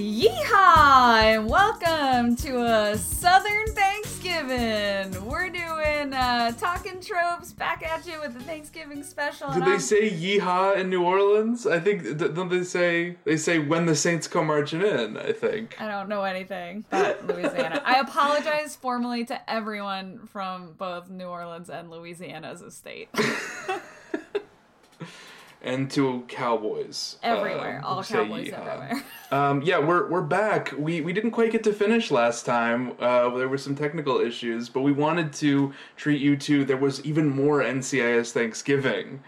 Yeehaw! And welcome to a Southern Thanksgiving. We're doing uh, talking tropes back at you with the Thanksgiving special. Do they I'm- say yeehaw in New Orleans? I think don't they say they say when the Saints come marching in? I think. I don't know anything about Louisiana. I apologize formally to everyone from both New Orleans and Louisiana as a state. And to cowboys everywhere. um, All cowboys yeehaw. everywhere. Um, yeah, we're we're back. We we didn't quite get to finish last time. Uh, there were some technical issues, but we wanted to treat you to. There was even more NCIS Thanksgiving.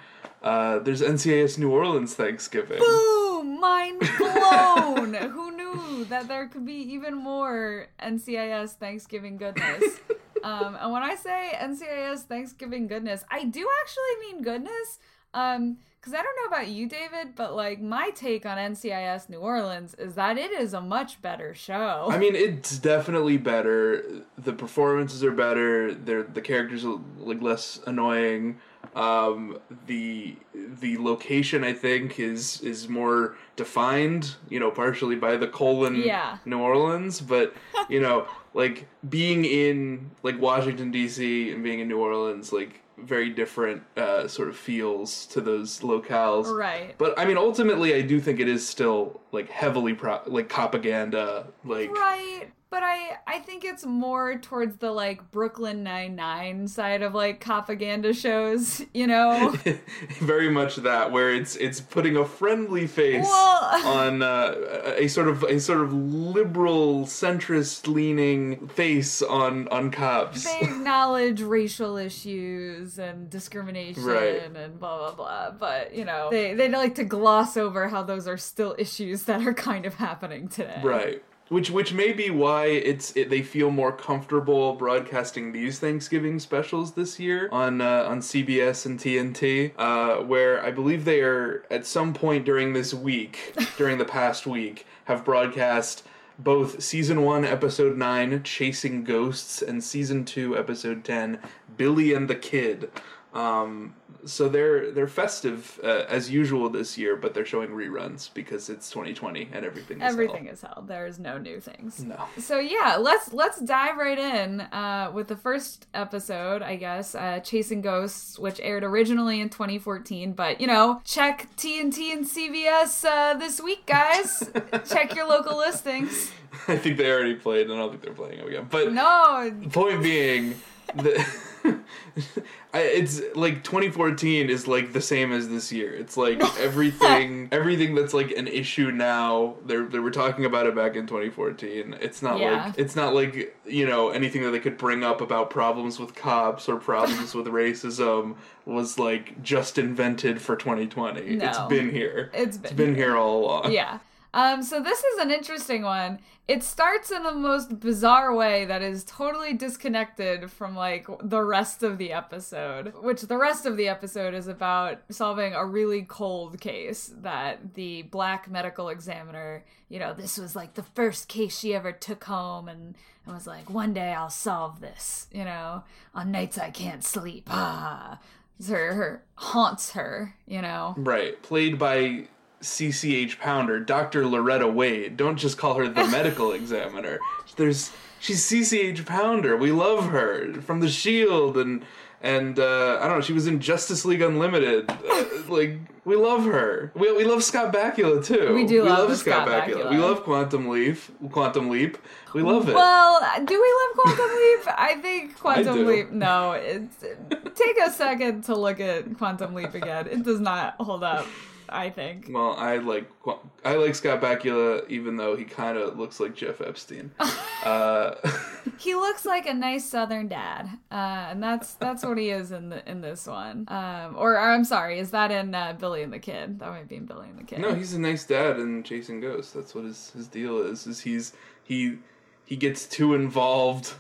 Uh, there's NCIS New Orleans Thanksgiving. Boom! Mind blown! Who knew that there could be even more NCIS Thanksgiving goodness? um, and when I say NCIS Thanksgiving goodness, I do actually mean goodness. Um, because I don't know about you, David, but like my take on NCIS New Orleans is that it is a much better show. I mean, it's definitely better. The performances are better. They're the characters are like less annoying. Um, the the location I think is is more defined. You know, partially by the colon Yeah. New Orleans, but you know, like being in like Washington D.C. and being in New Orleans, like very different uh, sort of feels to those locales. right. But I mean, ultimately, I do think it is still like heavily pro- like propaganda. Like, Right, but I I think it's more towards the like Brooklyn Nine Nine side of like propaganda shows, you know. very much that where it's it's putting a friendly face Well- on uh, a sort of a sort of liberal centrist leaning face on on cops. they acknowledge racial issues and discrimination Right. and blah blah blah, but you know they they like to gloss over how those are still issues that are kind of happening today. Right. Which which may be why it's it, they feel more comfortable broadcasting these Thanksgiving specials this year on uh, on CBS and TNT, uh, where I believe they are at some point during this week, during the past week, have broadcast both season one episode nine chasing ghosts and season two episode ten Billy and the Kid. Um, so they're they're festive uh, as usual this year, but they're showing reruns because it's 2020 and everything. Is. Everything is hell. There's no new things. No. So yeah, let's let's dive right in uh, with the first episode, I guess, uh, "Chasing Ghosts," which aired originally in 2014. But you know, check TNT and CBS uh, this week, guys. check your local listings. I think they already played, and I don't think they're playing it again. But No, point being, the, it's like 2014 is like the same as this year. It's like everything, everything that's like an issue now. They they were talking about it back in 2014. It's not Yeah. like it's not like you know anything that they could bring up about problems with cops or problems with racism was like just invented for 2020. It's been here. It's It's been been here all along. yeah. Um, so this is an interesting one. It starts in the most bizarre way that is totally disconnected from like the rest of the episode, which the rest of the episode is about solving a really cold case that the black medical examiner, you know, this was like the first case she ever took home and, and was like, one day I'll solve this, you know, on nights I can't sleep. Ah. Her, her haunts her, you know. Right. Played by CCH Pounder, Dr. Loretta Wade. Don't just call her the medical examiner. There's she's CCH Pounder. We love her from The Shield and and uh, I don't know. She was in Justice League Unlimited. Uh, like we love her. We, we love Scott Bakula too. We do We love Scott Bakula. We love Quantum Leap. Quantum Leap. We love it. Well, do we love Quantum Leap? I think Quantum do. Leap. No, it's take a second to look at Quantum Leap again. It does not hold up. I think. Well, I like I like Scott Bakula, even though he kind of looks like Jeff Epstein. uh, He looks like a nice Southern dad, uh, and that's that's what he is in the in this one. Um, or, or I'm sorry, is that in uh, Billy and the Kid? That might be in Billy and the Kid. No, he's a nice dad in Chasing Ghosts. That's what his, his deal is. Is he's he he gets too involved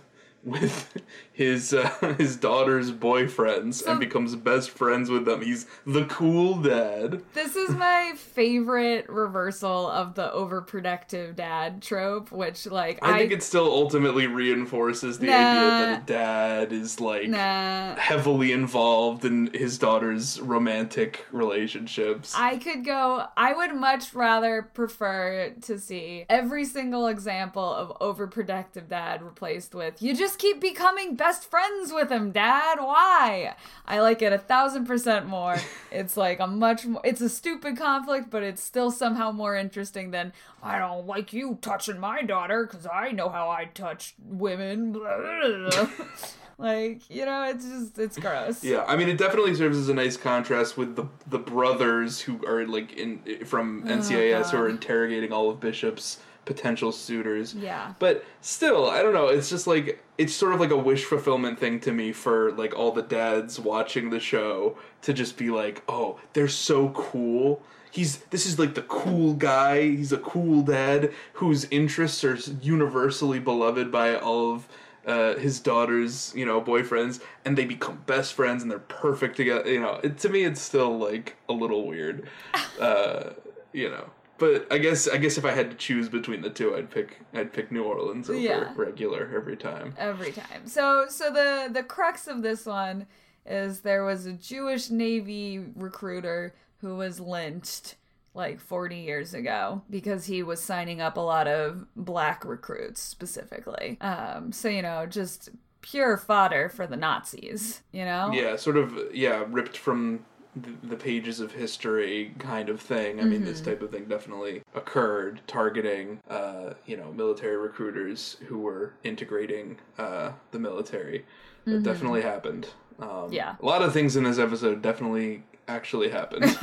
with his uh, his daughter's boyfriends So- and becomes best friends with them. He's the cool dad. This is my favorite reversal of the overprotective dad trope, which like I, think it still ultimately reinforces the Nah. idea that a dad is like nah. heavily involved in his daughter's romantic relationships. I could go. I would much rather prefer to see every single example of overprotective dad replaced with "You just keep becoming best friends with him, Dad. Why?" I like it a thousand percent more. it's like a much more. It's a stupid conflict, but it's still somehow more interesting than I don't like you touching my daughter because I know how I touch women. like you know, it's just it's gross. Yeah, I mean, it definitely serves as a nice contrast with the the brothers who are like in from oh, NCIS who are interrogating all of Bishop's potential suitors. Yeah. But still, I don't know. It's just like it's sort of like a wish fulfillment thing to me for like all the dads watching the show to just be like, "Oh, they're so cool." He's this is like the cool guy. He's a cool dad whose interests are universally beloved by all of uh, his daughter's, you know, boyfriends, and they become best friends and they're perfect together. You know, it, to me, it's still like a little weird. Uh, you know, but I guess I guess if I had to choose between the two, I'd pick I'd pick New Orleans over Yeah. regular every time. every time. So so the the crux of this one is there was a Jewish Navy recruiter who was lynched like 40 years ago because he was signing up a lot of black recruits specifically. Um so you know, just pure fodder for the Nazis, you know? Yeah, sort of yeah, ripped from the, pages of history kind of thing. I mean, this Mm-hmm. type of thing definitely occurred, targeting uh, you know military recruiters who were integrating uh, the military. It definitely happened. Um, Mm-hmm. Yeah. a lot of things in this episode definitely actually happened,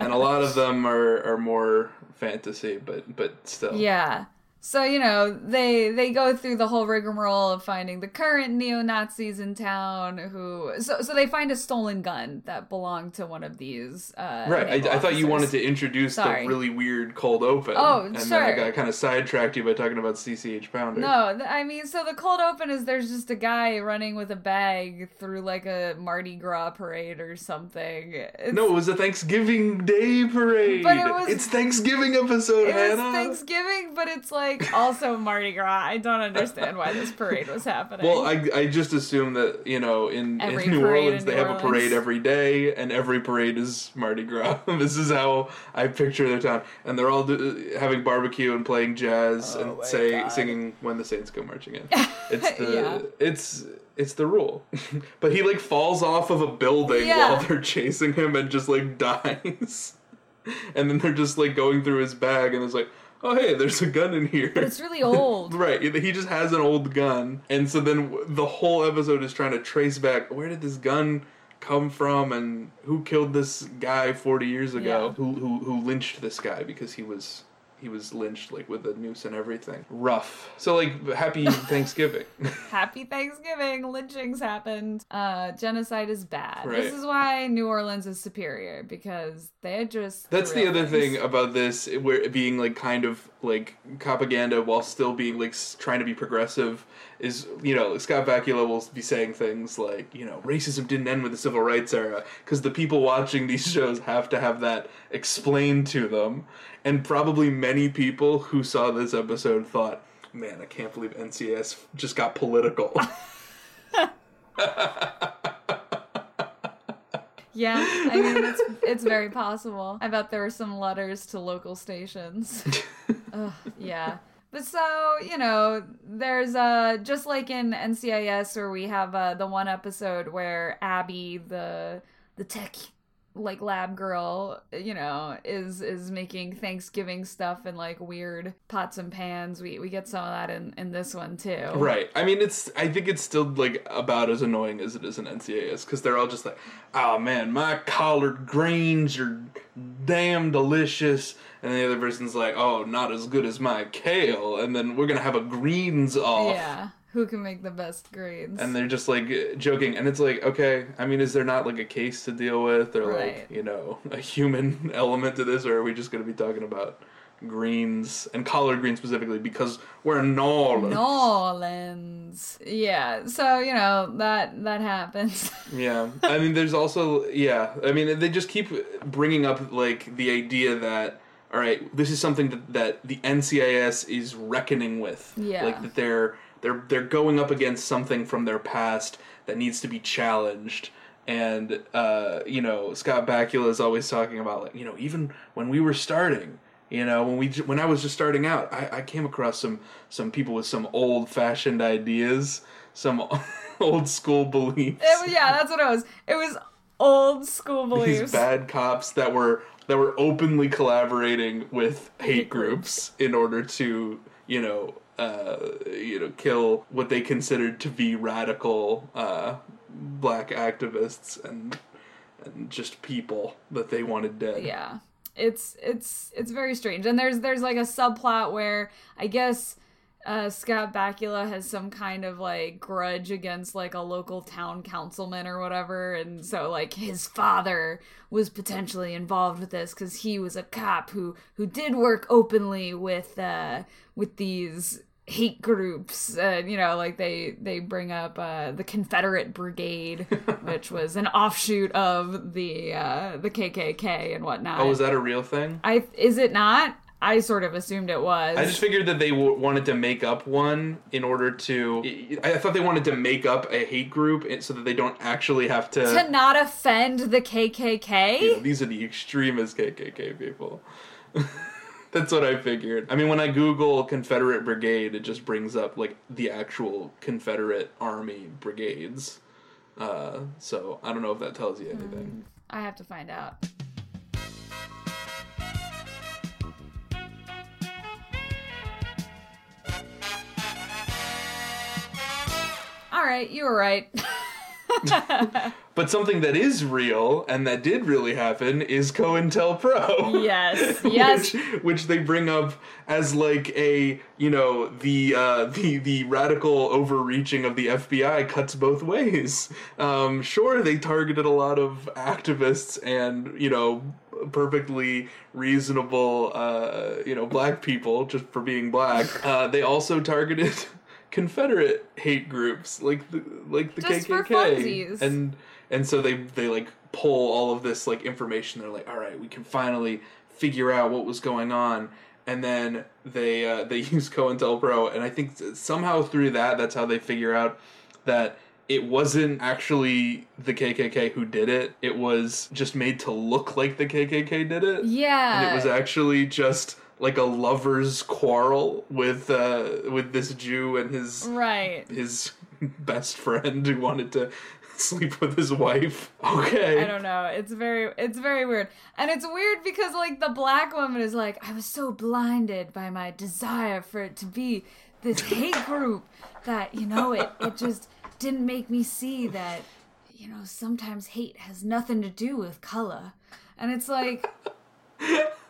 and a lot of them are are more fantasy, but but still. Yeah. So you know they they go through the whole rigmarole of finding the current neo Nazis in town. Who so so they find a stolen gun that belonged to one of these. Uh, Right, I, I thought you wanted to introduce Sorry. the really weird cold open. Oh, and then. I got kind of sidetracked you by talking about CCH Pounder. No, I mean, so the cold open is there's just a guy running with a bag through like a Mardi Gras parade or something. It's, No, it was a Thanksgiving Day parade. But it was- it's Thanksgiving episode, it Hannah. Thanksgiving, but it's like also Mardi Gras. I don't understand why this parade was happening. Well, I, I just assume that you know in, in New Orleans in they New have a parade every day, and every parade is Mardi Gras. this is how I picture their town, and they're all do, having barbecue and playing jazz Oh and my say God. singing "When the Saints Go Marching In." It's the Yeah. it's it's the rule. but he like falls off of a building Yeah. while they're chasing him and just like dies. and then they're just like going through his bag, and it's like, oh hey, there's a gun in here. but it's really old. Right, he just has an old gun, and so then the whole episode is trying to trace back where did this gun come from, and who killed this guy forty years ago, Yeah. who, who who lynched this guy because he was he was lynched like with a noose and everything. Rough. So like, happy Thanksgiving. Happy Thanksgiving. Lynchings happened. Uh, genocide is bad. Right. This is why New Orleans is superior because they just. That's the real other things. thing about this, where it being like kind of like propaganda while still being like trying to be progressive, is you know Scott Bakula will be saying things like you know racism didn't end with the civil rights era because the people watching these shows have to have that explained to them, and probably many people who saw this episode thought, man, I can't believe NCIS just got political. Yeah, I mean it's it's very possible. I bet there were some letters to local stations. Ugh, yeah. But so, you know, there's uh just like in NCIS where we have uh the one episode where Abby, the the tech like lab girl, you know, is is making Thanksgiving stuff in like weird pots and pans. We we get some of that in in this one too. Right. I mean, it's. I think it's still like about as annoying as it is in NCIS because they're all just like, "Oh man, my collard greens are damn delicious," and the other person's like, "Oh, not as good as my kale," and then we're gonna have a greens off. Yeah. Who can make the best grades? And they're just like joking, and it's like, okay, I mean, is there not like a case to deal with, or Right. like you know a human element to this, or are we just going to be talking about greens and collard greens specifically because we're in New Orleans. New Orleans. Yeah. So you know that that happens. Yeah, I mean, there's also yeah. I mean, they just keep bringing up like the idea that all right, this is something that, that the NCIS is reckoning with. Yeah. like that they're they're they're going up against something from their past that needs to be challenged. And uh, you know, Scott Bakula is always talking about like you know even when we were starting. You know, when we when I was just starting out, I, I came across some some people with some old fashioned ideas, some old school beliefs. It yeah, that's what it was. It was old school beliefs. these bad cops that were that were openly collaborating with hate groups in order to you know uh, you know kill what they considered to be radical uh, black activists and and just people that they wanted dead. yeah. It's it's it's very strange. And there's there's like a subplot where i guess uh, Scott Bakula has some kind of like grudge against like a local town councilman or whatever, and so like his father was potentially involved with this because he was a cop who who did work openly with uh, with these hate groups uh, you know like they they bring up uh, the confederate brigade which was an offshoot of the uh, the kkk and whatnot Oh, was that a real thing? i is it not i sort of assumed it was I just figured that they w- wanted to make up one in order to. I thought they wanted to make up a hate group so that they don't actually have to. to not offend the kkk know, these are the extremist KKK people. That's what I figured. I mean, when I Google Confederate Brigade, it just brings up like the actual Confederate Army brigades. Uh, so I don't know if that tells you anything. i have to find out all right you were right But something that is real and that did really happen is COINTELPRO. yes yes which, which they bring up as like a you know the uh, the the radical overreaching of the FBI cuts both ways. Um, sure, they targeted a lot of activists and you know perfectly reasonable uh, you know black people just for being black. Uh, they also targeted. Confederate hate groups like the like the Just KKK and and so they they like pull all of this like information. They're like all right we can finally figure out what was going on. And then they uh, they use COINTELPRO and I think somehow through that that's how they figure out that it wasn't actually the KKK who did it. It was just made to look like the KKK did it. Yeah and it was actually just like a lover's quarrel with uh with this Jew and his right his best friend who wanted to sleep with his wife. Okay. I don't know. It's very it's very weird. And it's weird because like the black woman is like, I was so blinded by my desire for it to be this hate group that, you know, it, it just didn't make me see that, you know, sometimes hate has nothing to do with color. And it's like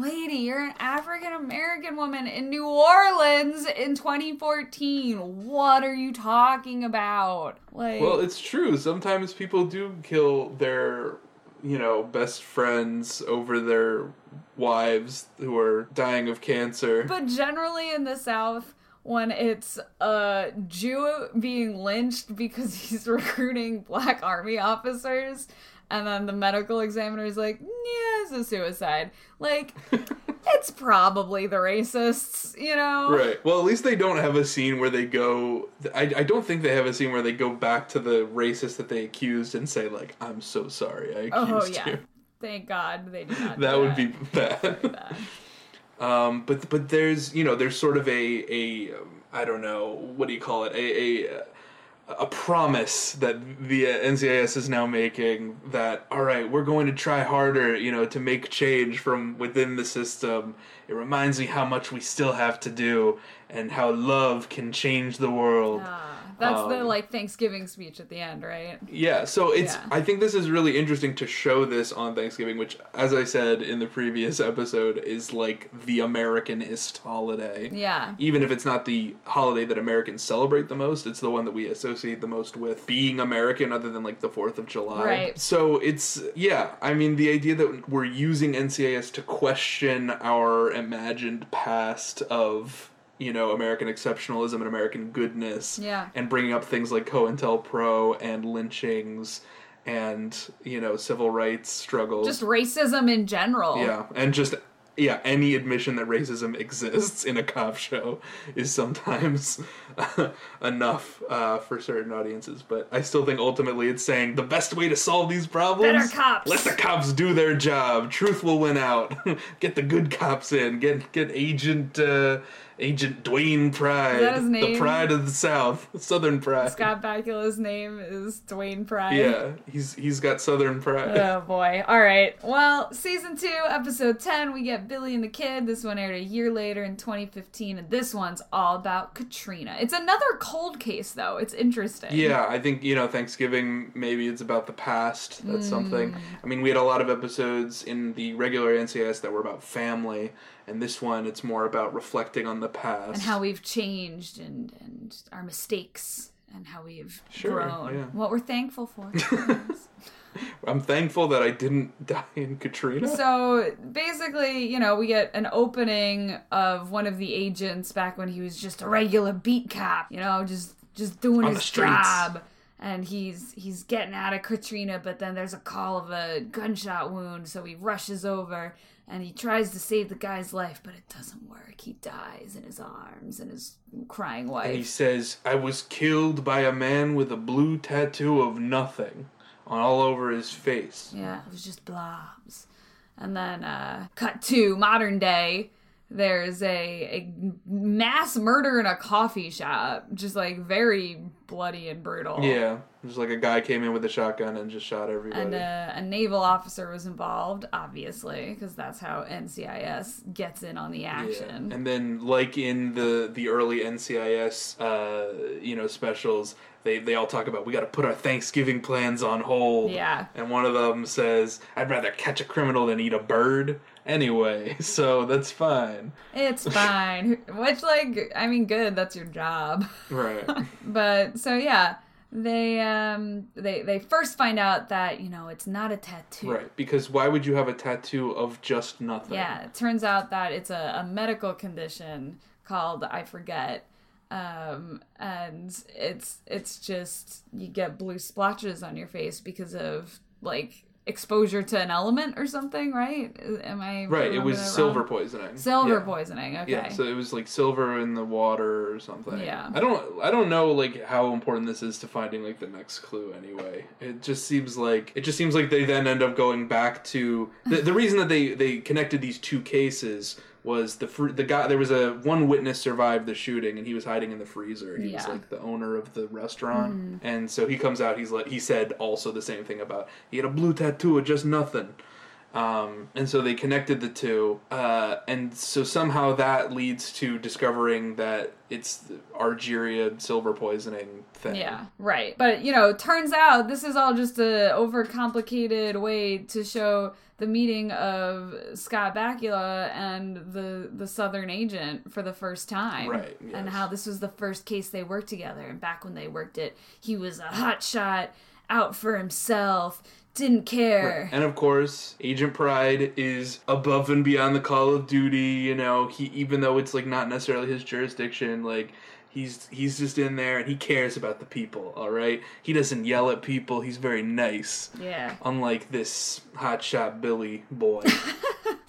Lady, you're an African American woman in New Orleans in 2014. What are you talking about? Like Well, it's true. Sometimes people do kill their, you know, best friends over their wives who are dying of cancer. But generally in the South, when it's a Jew being lynched because he's recruiting black army officers, and then the medical examiner is like, yeah, it's a suicide. Like, it's probably the racists, you know? Right. Well, at least they don't have a scene where they go. I, I don't think they have a scene where they go back to the racist that they accused and say like, "I'm so sorry, I accused Oh, yeah. you." Thank God they did not. That do would be bad. bad. Um, but but there's you know there's sort of a a um, I don't know what do you call it a a a promise that the NCIS is now making that all right we're going to try harder you know to make change from within the system. It reminds me how much we still have to do and how love can change the world. That's the Um, like Thanksgiving speech at the end, right? Yeah, so it's Yeah. I think this is really interesting to show this on Thanksgiving, which as I said in the previous episode is like the Americanist holiday. Yeah. Even if it's not the holiday that Americans celebrate the most, it's the one that we associate the most with being American other than like the 4th of July. Right. So it's yeah, I mean the idea that we're using NCIS to question our imagined past of you know American exceptionalism and American goodness Yeah. and bringing up things like COINTELPRO and lynchings and you know civil rights struggles. Just racism in general. yeah, and just yeah, any admission that racism exists in a cop show is sometimes enough uh, for certain audiences. But I still think ultimately it's saying the best way to solve these problems. Better cops. Let the cops do their job. Truth will win out. get the good cops in. Get get Agent uh, Agent Dwayne Pride. The? Pride of the South, Southern Pride. Scott Bakula's name is Dwayne Pride. Yeah, he's he's got Southern Pride. Oh boy. All right. Well, season two, episode 10, we get Billy and the Kid. This one aired a year later in 2015, and this one's all about Katrina. It's another cold case, though. It's interesting. Yeah, I think you know Thanksgiving. Maybe it's about the past. That's Mm. something. I mean, we had a lot of episodes in the regular NCIS that were about family, and this one it's more about reflecting on the past And how we've changed and, and our mistakes and how we've Sure, grown. yeah. What we're thankful for. I'm thankful that I didn't die in Katrina. So basically, you know, we get an opening of one of the agents back when he was just a regular beat cop, you know, just just doing On his job. And he's he's getting out of Katrina, but then there's a call of a gunshot wound, so he rushes over and he tries to save the guy's life, but it doesn't work. He dies in his arms and his crying wife. and he says, "I was killed by a man with a blue tattoo of nothing all over his face." Yeah, it was just blobs. And then uh cut to modern day. There's a, a mass murder in a coffee shop, just like very bloody and brutal. Yeah, just like a guy came in with a shotgun and just shot everybody. And uh, a naval officer was involved, obviously, because that's how NCIS gets in on the action. Yeah. And then, like in the the early NCIS, uh, you know, specials, they they all talk about we got to put our Thanksgiving plans on hold. Yeah. And one of them says, "I'd rather catch a criminal than eat a bird." Anyway, so that's fine. It's fine. Which, like, I mean, good. That's your job. Right. but so yeah, they um they they first find out that you know it's not a tattoo. right. Because why would you have a tattoo of just nothing? Yeah, it turns out that it's a, a medical condition called I forget. Um, and it's it's just you get blue splotches on your face because of like exposure to an element or something, right? Am I Right. It was silver wrong? poisoning. Silver Yeah. poisoning. Okay. Yeah, so it was like silver in the water or something. Yeah. I don't I don't know like how important this is to finding like the next clue anyway. It just seems like it just seems like they then end up going back to the, the reason that they they connected these two cases was the fr- the guy there was a one witness survived the shooting and he was hiding in the freezer. He was like the owner of the restaurant. Mm. And so he comes out he's like he said also the same thing about he had a blue tattoo of just nothing. Um, and so they connected the two, uh, and so somehow that leads to discovering that it's the Argyria silver poisoning thing. Yeah, right. But you know, turns out this is all just a overcomplicated way to show the meeting of Scott Bakula and the the Southern agent for the first time. Right, And how this was the first case they worked together. And back when they worked it, he was a hot shot, out for himself, didn't care. And of course, Agent Pride is above and beyond the Call of Duty. You know, he even though it's like not necessarily his jurisdiction, like he's he's just in there and he cares about the people. All right, he doesn't yell at people. He's very nice. Yeah. Unlike this hotshot Billy boy.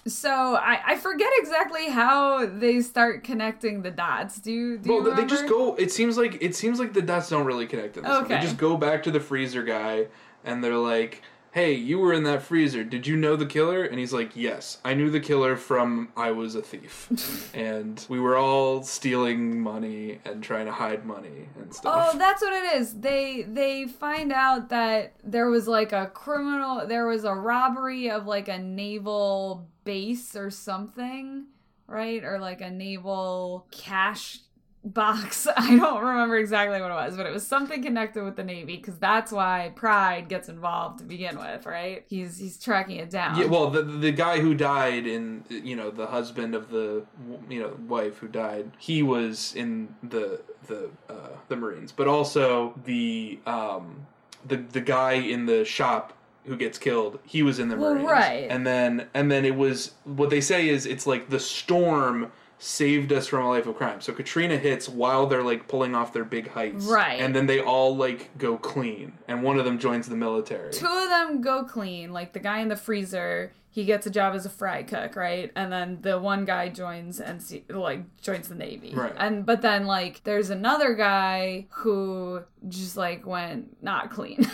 So I, I forget exactly how they start connecting the dots. Do you do you Well, they just go. It seems like it seems like the dots don't really connect in this one. They just go back to the freezer guy, and they're like, "Hey, you were in that freezer. Did you know the killer?" And he's like, "Yes, I knew the killer from I was a thief, and we were all stealing money and trying to hide money and stuff." Oh, that's what it is. They they find out that there was like a criminal there was a robbery of like a naval base or something, right? Or like a naval cash box. I don't remember exactly what it was, but it was something connected with the Navy because that's why Pride gets involved to begin with, right? He's he's tracking it down. Yeah, well, the the guy who died in you know the husband of the you know wife who died, he was in the the uh, the Marines, but also the um the the guy in the shop who gets killed, he was in the Well, Marines, right. And then and then it was what they say is it's like the storm saved us from a life of crime. So Katrina hits while they're like pulling off their big heights, Right. And then they all like go clean, and one of them joins the military. Two of them go clean. Like the guy in the freezer, he gets a job as a fry cook, right? And then the one guy joins NC, like joins the Navy, Right. And but then like there's another guy who just like went not clean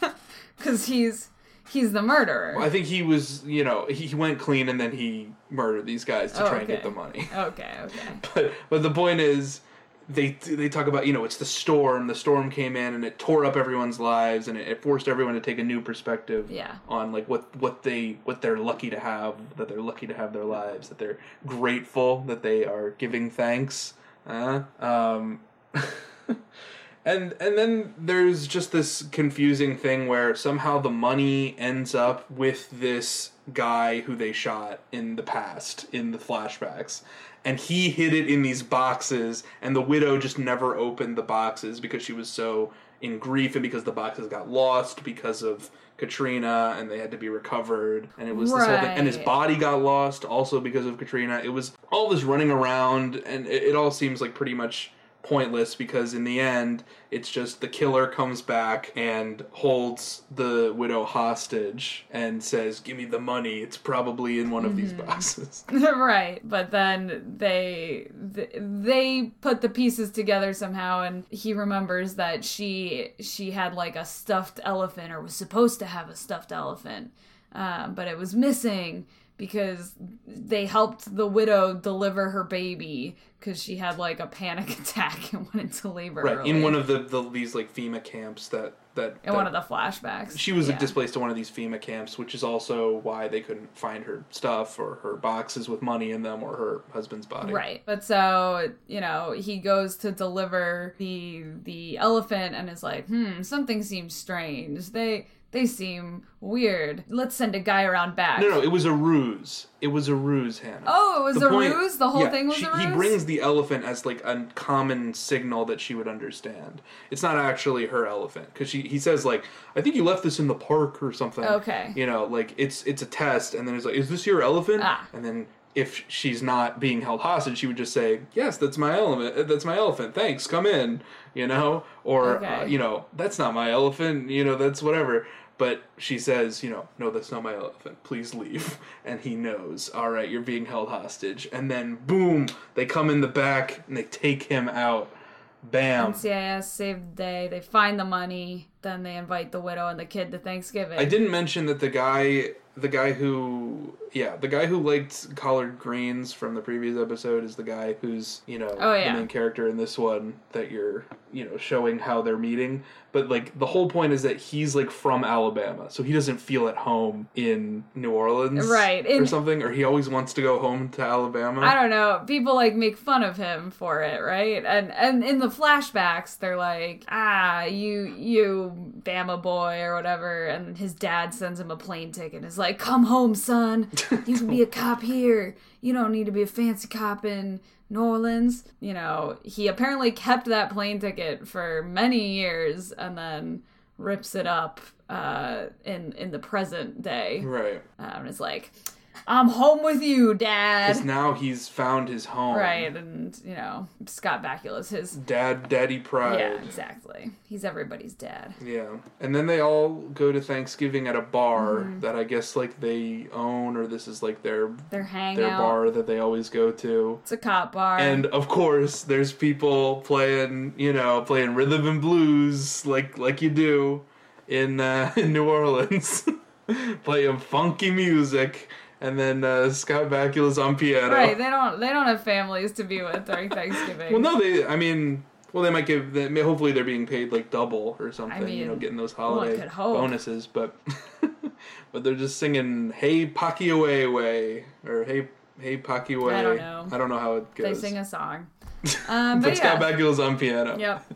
because he's he's the murderer. I think he was, you know, he went clean and then he murdered these guys to Oh, try and get the money. Okay, okay. But but the point is, they they talk about you know it's the storm. The storm came in and it tore up everyone's lives and it, it forced everyone to take a new perspective Yeah. on like what what they what they're lucky to have that they're lucky to have their lives that they're grateful that they are giving thanks. Uh, um, and and then there's just this confusing thing where somehow the money ends up with this guy who they shot in the past in the flashbacks. And he hid it in these boxes and the widow just never opened the boxes because she was so in grief and because the boxes got lost because of Katrina and they had to be recovered. And it was this whole thing. And his body got lost also because of Katrina. It was all this running around and it, it all seems like pretty much pointless because in the end it's just the killer comes back and holds the widow hostage and says give me the money. It's probably in one of these boxes. Right but then they they put the pieces together somehow and he remembers that she she had like a stuffed elephant or was supposed to have a stuffed elephant um, but it was missing because they helped the widow deliver her baby because she had like a panic attack and went into labor right in one of the, the these like FEMA camps that that, in that one of the flashbacks she was yeah. displaced to one of these FEMA camps, which is also why they couldn't find her stuff or her boxes with money in them or her husband's body. Right. But so, you know, he goes to deliver the the elephant and is like, "Hmm, something seems strange. They they seem weird. Let's send a guy around back." No, no, it was a ruse. It was a ruse, Hannah. Oh, it was The a point- ruse? The whole yeah, thing was she- a ruse? He brings the elephant as like a common signal that she would understand. It's not actually her elephant because she he says like I think you left this in the park or something. Okay. You know, like it's it's a test, and then it's like, is this your elephant? Ah. And then if she's not being held hostage, she would just say, "Yes, that's my element. That's my elephant. Thanks, come in." You know, or Okay. uh, you know, that's not my elephant. You know, that's whatever. But she says, you know, no, that's not my elephant. Please leave. And he knows. All right, you're being held hostage. And then, boom, they come in the back and they take him out. Bam. NCIS saved the day. They find the money. Then they invite the widow and the kid to Thanksgiving. I didn't mention that the guy, the guy who, yeah, the guy who liked collard greens from the previous episode is the guy who's, you know, Oh, yeah. the main character in this one that you're, you know, showing how they're meeting. But like the whole point is that he's like from Alabama, so he doesn't feel at home in New Orleans, Right, or something, or he always wants to go home to Alabama. I don't know. People like make fun of him for it, right? And and in the flashbacks, they're like, "Ah, you you Bama boy or whatever." And his dad sends him a plane ticket. and is like, "Come home, son. You can be a cop here. You don't need to be a fancy cop in New Orleans." You know, he apparently kept that plane ticket for many years and then rips it up uh, in in the present day. Right, Um, and is like, "I'm home with you, Dad." because now he's found his home. Right, and you know, Scott Bakula's his. Dad, Daddy Pride. Yeah, exactly. He's everybody's dad. Yeah, and then they all go to Thanksgiving at a bar Mm-hmm. that I guess like they own, or this is like their They're hanging their bar that they always go to. It's a cop bar. And of course, there's people playing, you know, playing rhythm and blues like like you do in uh, in New Orleans, playing funky music, and then uh, Scott Bakula's on piano. right, they don't they don't have families to be with during Thanksgiving. Well, no, they. I mean, well, they might give. They, hopefully, they're being paid like double or something. you know, mean, getting those holiday bonuses. But, but they're just singing "Hey Paki Away Way" or "Hey Hey Pakiwe. I don't know. I don't know how it goes. They sing a song. Um, but but Scott yeah. Bakula's on piano. Yep.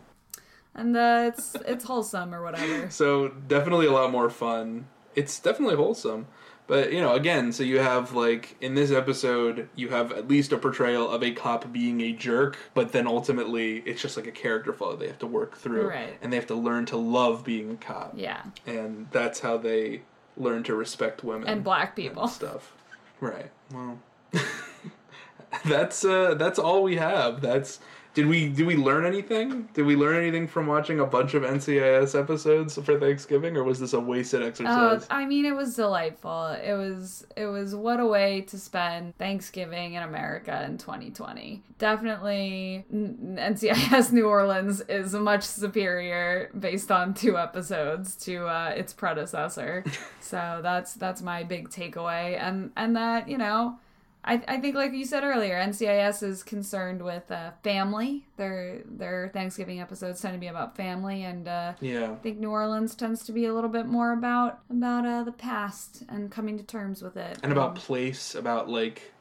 And uh, it's it's wholesome or whatever. So definitely a lot more fun. It's definitely wholesome. But you know, again, so you have like in this episode, you have at least a portrayal of a cop being a jerk, but then ultimately it's just like a character flaw they have to work through, Right. and they have to learn to love being a cop, Yeah. and that's how they learn to respect women And black and people. stuff. Right. Well, that's uh that's all we have. That's did we did we learn anything? Did we learn anything from watching a bunch of NCIS episodes for Thanksgiving, or was this a wasted Oh, exercise? I mean, it was delightful. It was it was what a way to spend Thanksgiving in America in 2020. Definitely, NCIS New Orleans is much superior based on two episodes to uh, its predecessor. so that's that's my big takeaway, and and that you know. I, I think, like you said earlier, NCIS is concerned with uh, family. Their their Thanksgiving episodes tend to be about family, and uh, yeah. I think New Orleans tends to be a little bit more about about uh, the past and coming to terms with it. And about place, about like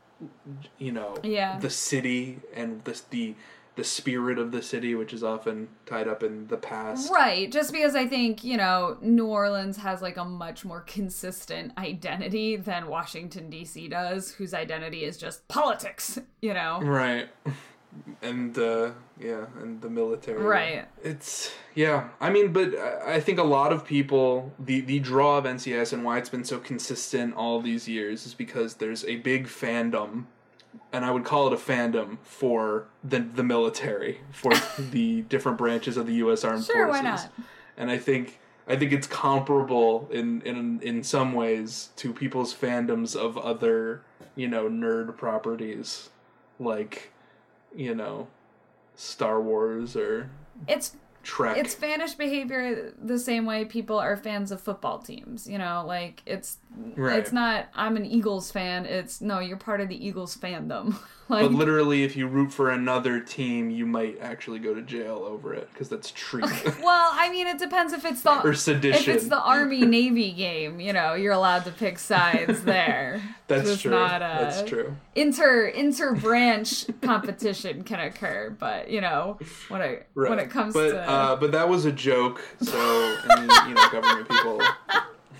you know, Yeah. the city and the the the spirit of the city, which is often tied up in the past. right, just because I think you know New Orleans has like a much more consistent identity than Washington D.C. does, whose identity is just politics. You know, Right. And uh yeah, and the military. Right. It's yeah. I mean, but I I think a lot of people the the draw of NCIS and why it's been so consistent all these years is because there's a big fandom and I would call it a fandom for the the military, for the different branches of the US Armed Sure, Forces. why not? And I think I think it's comparable in in in some ways to people's fandoms of other, you know, nerd properties like, you know, Star Wars or it's Trek. it's fanish behavior the same way people are fans of football teams. You know, like it's Right. it's not I'm an Eagles fan. It's no, you're part of the Eagles fandom. like but literally, if you root for another team, you might actually go to jail over it because that's treason Well, I mean, it depends if it's the or sedition. if it's the Army Navy game. You know, you're allowed to pick sides there. that's true. Not, uh, that's true. Inter inter branch competition can occur, but you know when it Right. when it comes but, to uh, but that was a joke. So you know government people,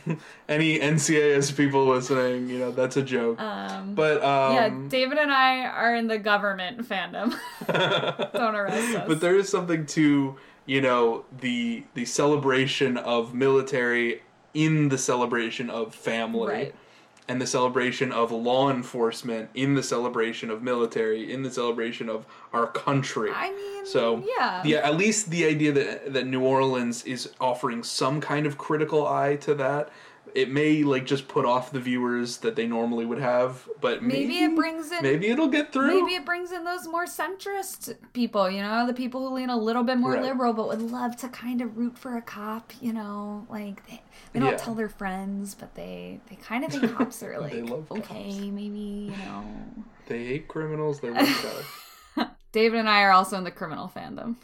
any NCIS people listening, you know that's a joke. um, but um, yeah, David and I are in the government fandom. Don't arrest us. but there is something to you know the the celebration of military in the celebration of family Right. And the celebration of law enforcement in the celebration of military in the celebration of our country. I mean, so yeah, yeah at least the idea that that new orleans is offering some kind of critical eye to that it may like just put off the viewers that they normally would have but maybe, Maybe it brings in maybe it'll get through Maybe it brings in those more centrist people, you know, the people who lean a little bit more Right. liberal but would love to kind of root for a cop, you know, like they, they don't Yeah. tell their friends, but they they kind of think cops are They like love okay, cops. maybe, you know. they hate criminals they're worked David and I are also in the criminal fandom.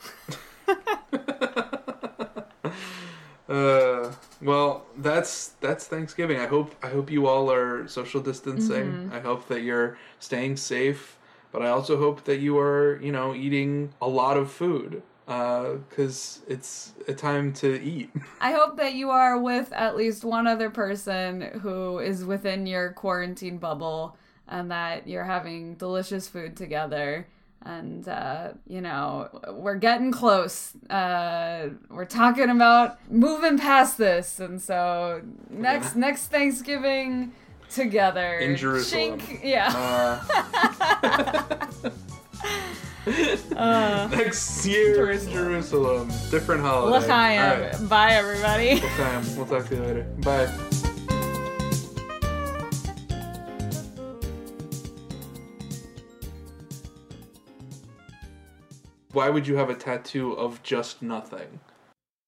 Uh, well, that's that's Thanksgiving. I hope I hope you all are social distancing. Mm-hmm. I hope that you're staying safe, but I also hope that you are, you know, eating a lot of food because it's a time to eat. I hope that you are with at least one other person who is within your quarantine bubble and that you're having delicious food together. And, uh, you know, we're getting close. Uh, we're talking about moving past this. And so next, next Thanksgiving together. In Jerusalem. Shink, yeah. Uh, Uh, next year in Jerusalem, different holiday. L'chaim. Right. Bye, everybody. L'chaim. We'll talk to you later. Bye. Why would you have a tattoo of just nothing?